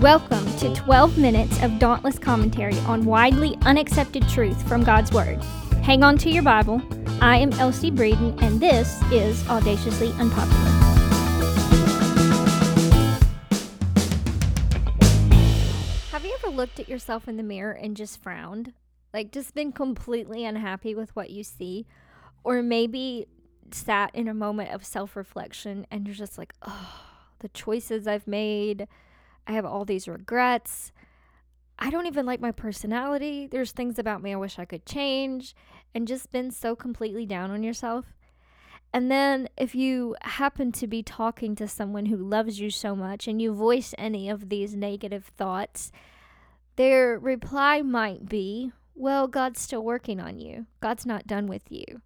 Welcome to 12 minutes of dauntless commentary on widely unaccepted truth from God's Word. Hang on to your Bible. I am Elsie Breeden, and this is Audaciously Unpopular. Have you ever looked at yourself in the mirror and just frowned? Like, just been completely unhappy with what you see? Or maybe sat in a moment of self reflection and you're just like, oh, the choices I've made. I have all these regrets. I don't even like my personality. There's things about me I wish I could change, and just been so completely down on yourself. And then, if you happen to be talking to someone who loves you so much and you voice any of these negative thoughts, their reply might be, Well, God's still working on you. God's not done with you.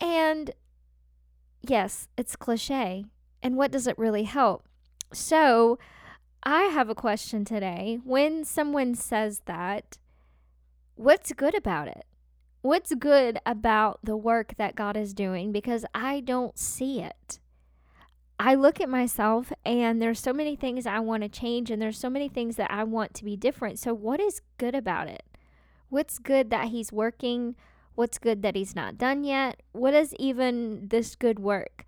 And yes, it's cliche. And what does it really help? So, I have a question today. When someone says that, what's good about it? What's good about the work that God is doing? Because I don't see it. I look at myself and there's so many things I want to change and there's so many things that I want to be different. So, what is good about it? What's good that He's working? What's good that He's not done yet? What is even this good work?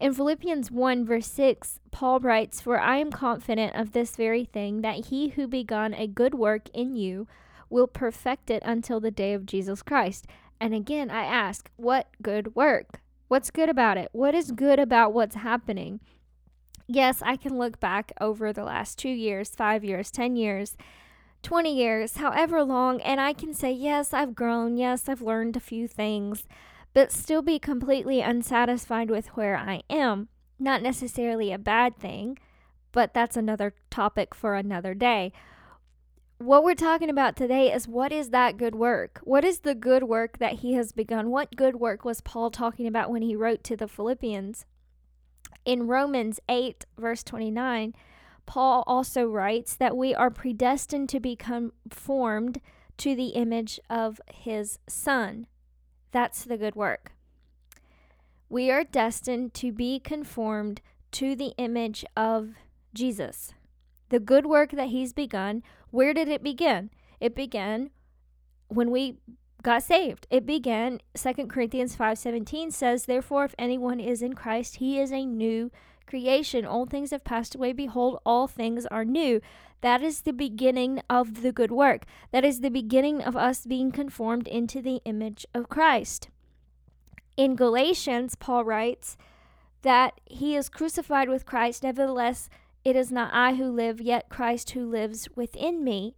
In Philippians 1, verse 6, Paul writes, For I am confident of this very thing, that he who begun a good work in you will perfect it until the day of Jesus Christ. And again, I ask, what good work? What's good about it? What is good about what's happening? Yes, I can look back over the last two years, five years, 10 years, 20 years, however long, and I can say, yes, I've grown. Yes, I've learned a few things but still be completely unsatisfied with where I am. Not necessarily a bad thing, but that's another topic for another day. What we're talking about today is what is that good work? What is the good work that he has begun? What good work was Paul talking about when he wrote to the Philippians? In Romans 8, verse 29, Paul also writes that we are predestined to become formed to the image of his Son. That's the good work. We are destined to be conformed to the image of Jesus. The good work that he's begun, where did it begin? It began when we got saved. It began 2 Corinthians 5:17 says, "Therefore if anyone is in Christ, he is a new creation. Old things have passed away; behold, all things are new." That is the beginning of the good work. That is the beginning of us being conformed into the image of Christ. In Galatians, Paul writes that he is crucified with Christ, nevertheless, it is not I who live, yet Christ who lives within me.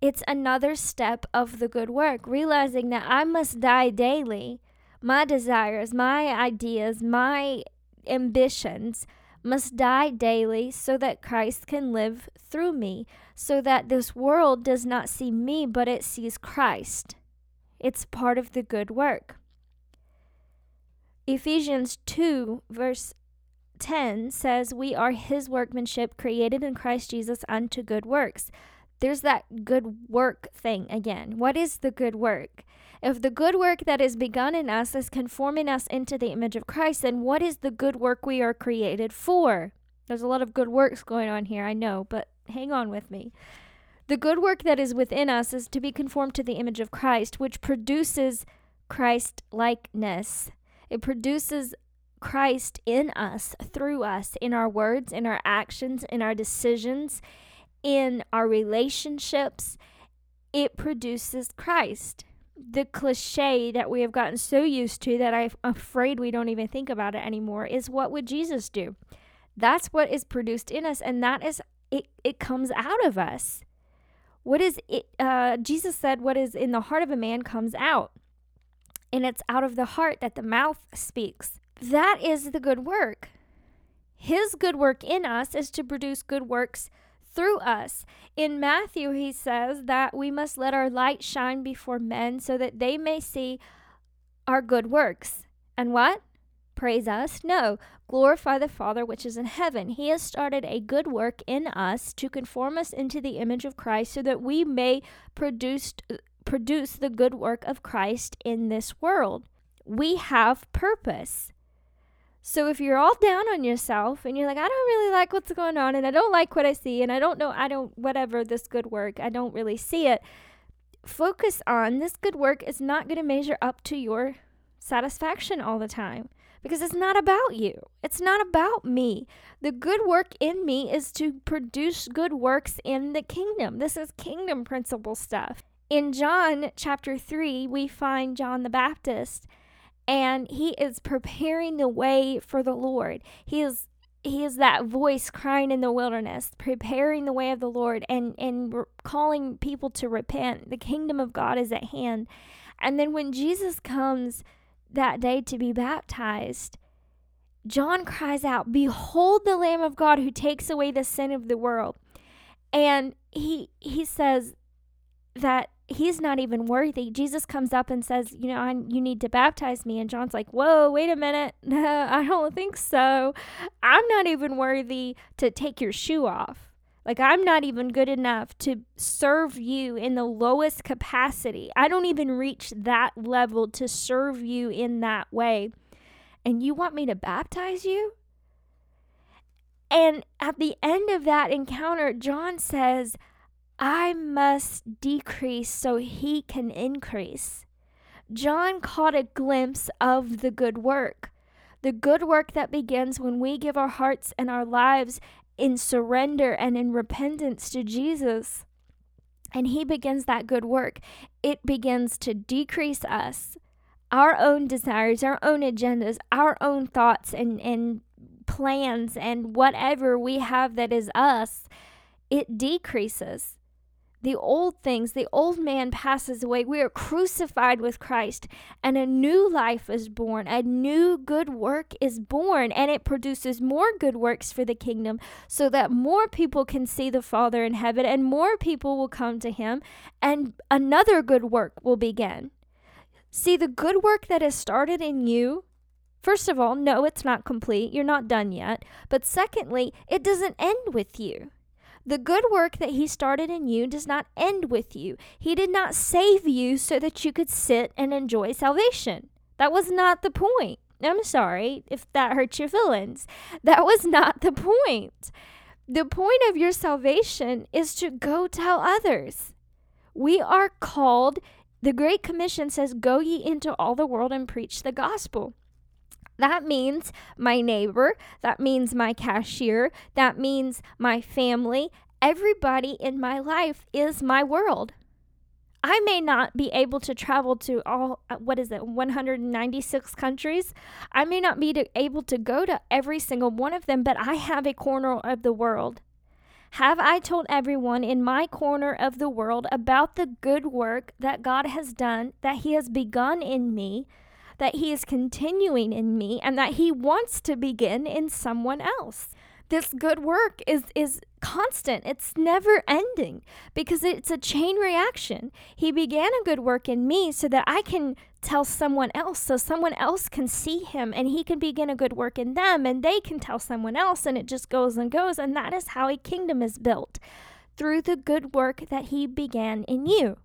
It's another step of the good work, realizing that I must die daily. My desires, my ideas, my ambitions must die daily so that Christ can live through me, so that this world does not see me, but it sees Christ. It's part of the good work. Ephesians 2, verse 10 says, We are his workmanship created in Christ Jesus unto good works. There's that good work thing again. What is the good work? If the good work that is begun in us is conforming us into the image of Christ, then what is the good work we are created for? There's a lot of good works going on here, I know, but hang on with me. The good work that is within us is to be conformed to the image of Christ, which produces Christ likeness. It produces Christ in us, through us, in our words, in our actions, in our decisions, in our relationships. It produces Christ the cliche that we have gotten so used to that I'm afraid we don't even think about it anymore is what would Jesus do? That's what is produced in us, and that is it, it comes out of us. What is it? Uh, Jesus said, What is in the heart of a man comes out. And it's out of the heart that the mouth speaks. That is the good work. His good work in us is to produce good works through us. In Matthew, he says that we must let our light shine before men so that they may see our good works. And what? Praise us? No. Glorify the Father which is in heaven. He has started a good work in us to conform us into the image of Christ so that we may produce produce the good work of Christ in this world. We have purpose. So if you're all down on yourself and you're like, I don't really like what's going on and I don't like what I see and I don't know, I don't, whatever, this good work, I don't really see it, focus on this good work is not going to measure up to your satisfaction all the time because it's not about you. It's not about me. The good work in me is to produce good works in the kingdom. This is kingdom principle stuff. In John chapter 3, we find John the Baptist and he is preparing the way for the Lord. He is he is that voice crying in the wilderness, preparing the way of the Lord and and calling people to repent. The kingdom of God is at hand. And then when Jesus comes that day to be baptized, John cries out, "Behold the Lamb of God who takes away the sin of the world." And he he says that he's not even worthy. Jesus comes up and says, You know, I, you need to baptize me. And John's like, Whoa, wait a minute. I don't think so. I'm not even worthy to take your shoe off. Like, I'm not even good enough to serve you in the lowest capacity. I don't even reach that level to serve you in that way. And you want me to baptize you? And at the end of that encounter, John says, I must decrease so he can increase. John caught a glimpse of the good work, the good work that begins when we give our hearts and our lives in surrender and in repentance to Jesus. And he begins that good work. It begins to decrease us, our own desires, our own agendas, our own thoughts and, and plans, and whatever we have that is us. It decreases the old things, the old man passes away. We are crucified with Christ, and a new life is born. A new good work is born, and it produces more good works for the kingdom so that more people can see the Father in heaven and more people will come to him, and another good work will begin. See, the good work that has started in you. First of all, no, it's not complete. You're not done yet. But secondly, it doesn't end with you. The good work that He started in you does not end with you. He did not save you so that you could sit and enjoy salvation. That was not the point. I'm sorry if that hurts your feelings. That was not the point. The point of your salvation is to go tell others. We are called, the Great Commission says, Go ye into all the world and preach the gospel. That means my neighbor, that means my cashier, that means my family. Everybody in my life is my world. I may not be able to travel to all, uh, what is it, 196 countries. I may not be to, able to go to every single one of them, but I have a corner of the world. Have I told everyone in my corner of the world about the good work that God has done, that He has begun in me, that He is continuing in me and that He wants to begin in someone else. This good work is, is constant. It's never ending because it's a chain reaction. He began a good work in me so that I can tell someone else, so someone else can see him and he can begin a good work in them and they can tell someone else and it just goes and goes. And that is how a kingdom is built through the good work that he began in you.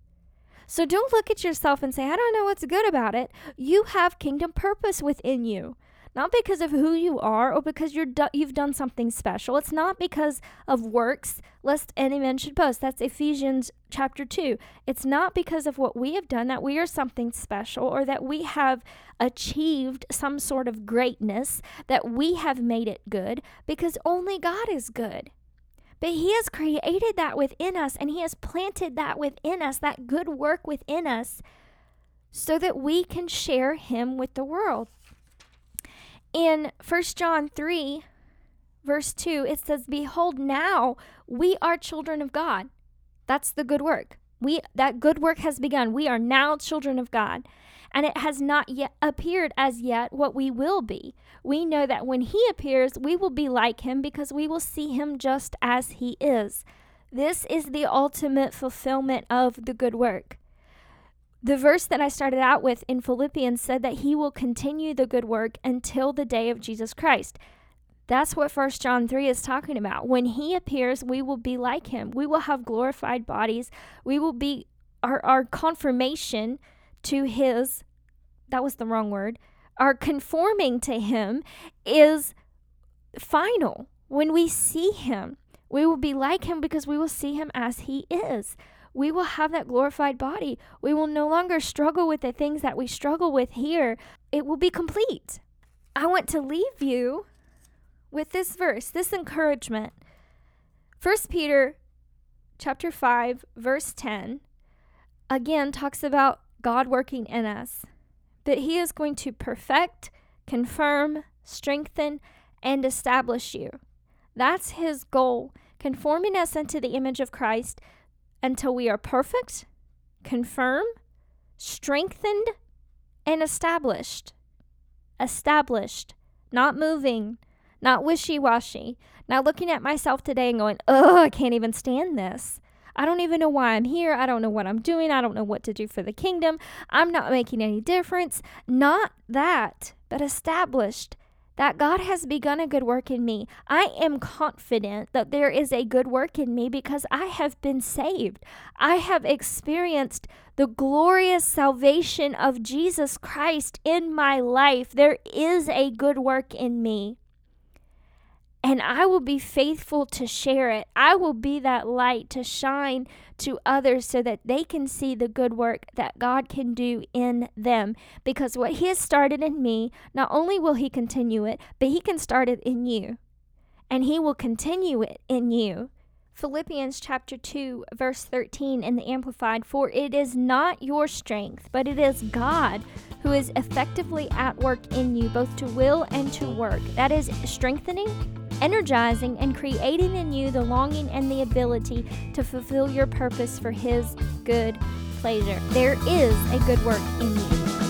So don't look at yourself and say, I don't know what's good about it. You have kingdom purpose within you. Not because of who you are or because you're do- you've done something special. It's not because of works, lest any man should boast. That's Ephesians chapter 2. It's not because of what we have done that we are something special or that we have achieved some sort of greatness, that we have made it good, because only God is good. But He has created that within us and He has planted that within us, that good work within us, so that we can share Him with the world. In 1 John 3, verse 2, it says, Behold, now we are children of God. That's the good work. We that good work has begun. We are now children of God and it has not yet appeared as yet what we will be. We know that when he appears, we will be like him because we will see him just as he is. This is the ultimate fulfillment of the good work. The verse that I started out with in Philippians said that he will continue the good work until the day of Jesus Christ. That's what First John 3 is talking about. When he appears, we will be like him. We will have glorified bodies. We will be our, our confirmation to his that was the wrong word our conforming to Him is final. When we see Him, we will be like Him because we will see Him as He is. We will have that glorified body. We will no longer struggle with the things that we struggle with here. It will be complete. I want to leave you with this verse, this encouragement. 1 Peter chapter 5 verse 10 again talks about God working in us. That he is going to perfect, confirm, strengthen and establish you. That's his goal, conforming us into the image of Christ until we are perfect, confirmed, strengthened, and established. Established, not moving, not wishy washy, not looking at myself today and going, oh, I can't even stand this. I don't even know why I'm here. I don't know what I'm doing. I don't know what to do for the kingdom. I'm not making any difference. Not that, but established that God has begun a good work in me. I am confident that there is a good work in me because I have been saved. I have experienced the glorious salvation of Jesus Christ in my life. There is a good work in me and I will be faithful to share it. I will be that light to shine to others so that they can see the good work that God can do in them. Because what He has started in me, not only will He continue it, but He can start it in you. And He will continue it in you. Philippians chapter 2, verse 13 in the Amplified For it is not your strength, but it is God who is effectively at work in you, both to will and to work. That is strengthening energizing and creating in you the longing and the ability to fulfill your purpose for His good pleasure. There is a good work in you.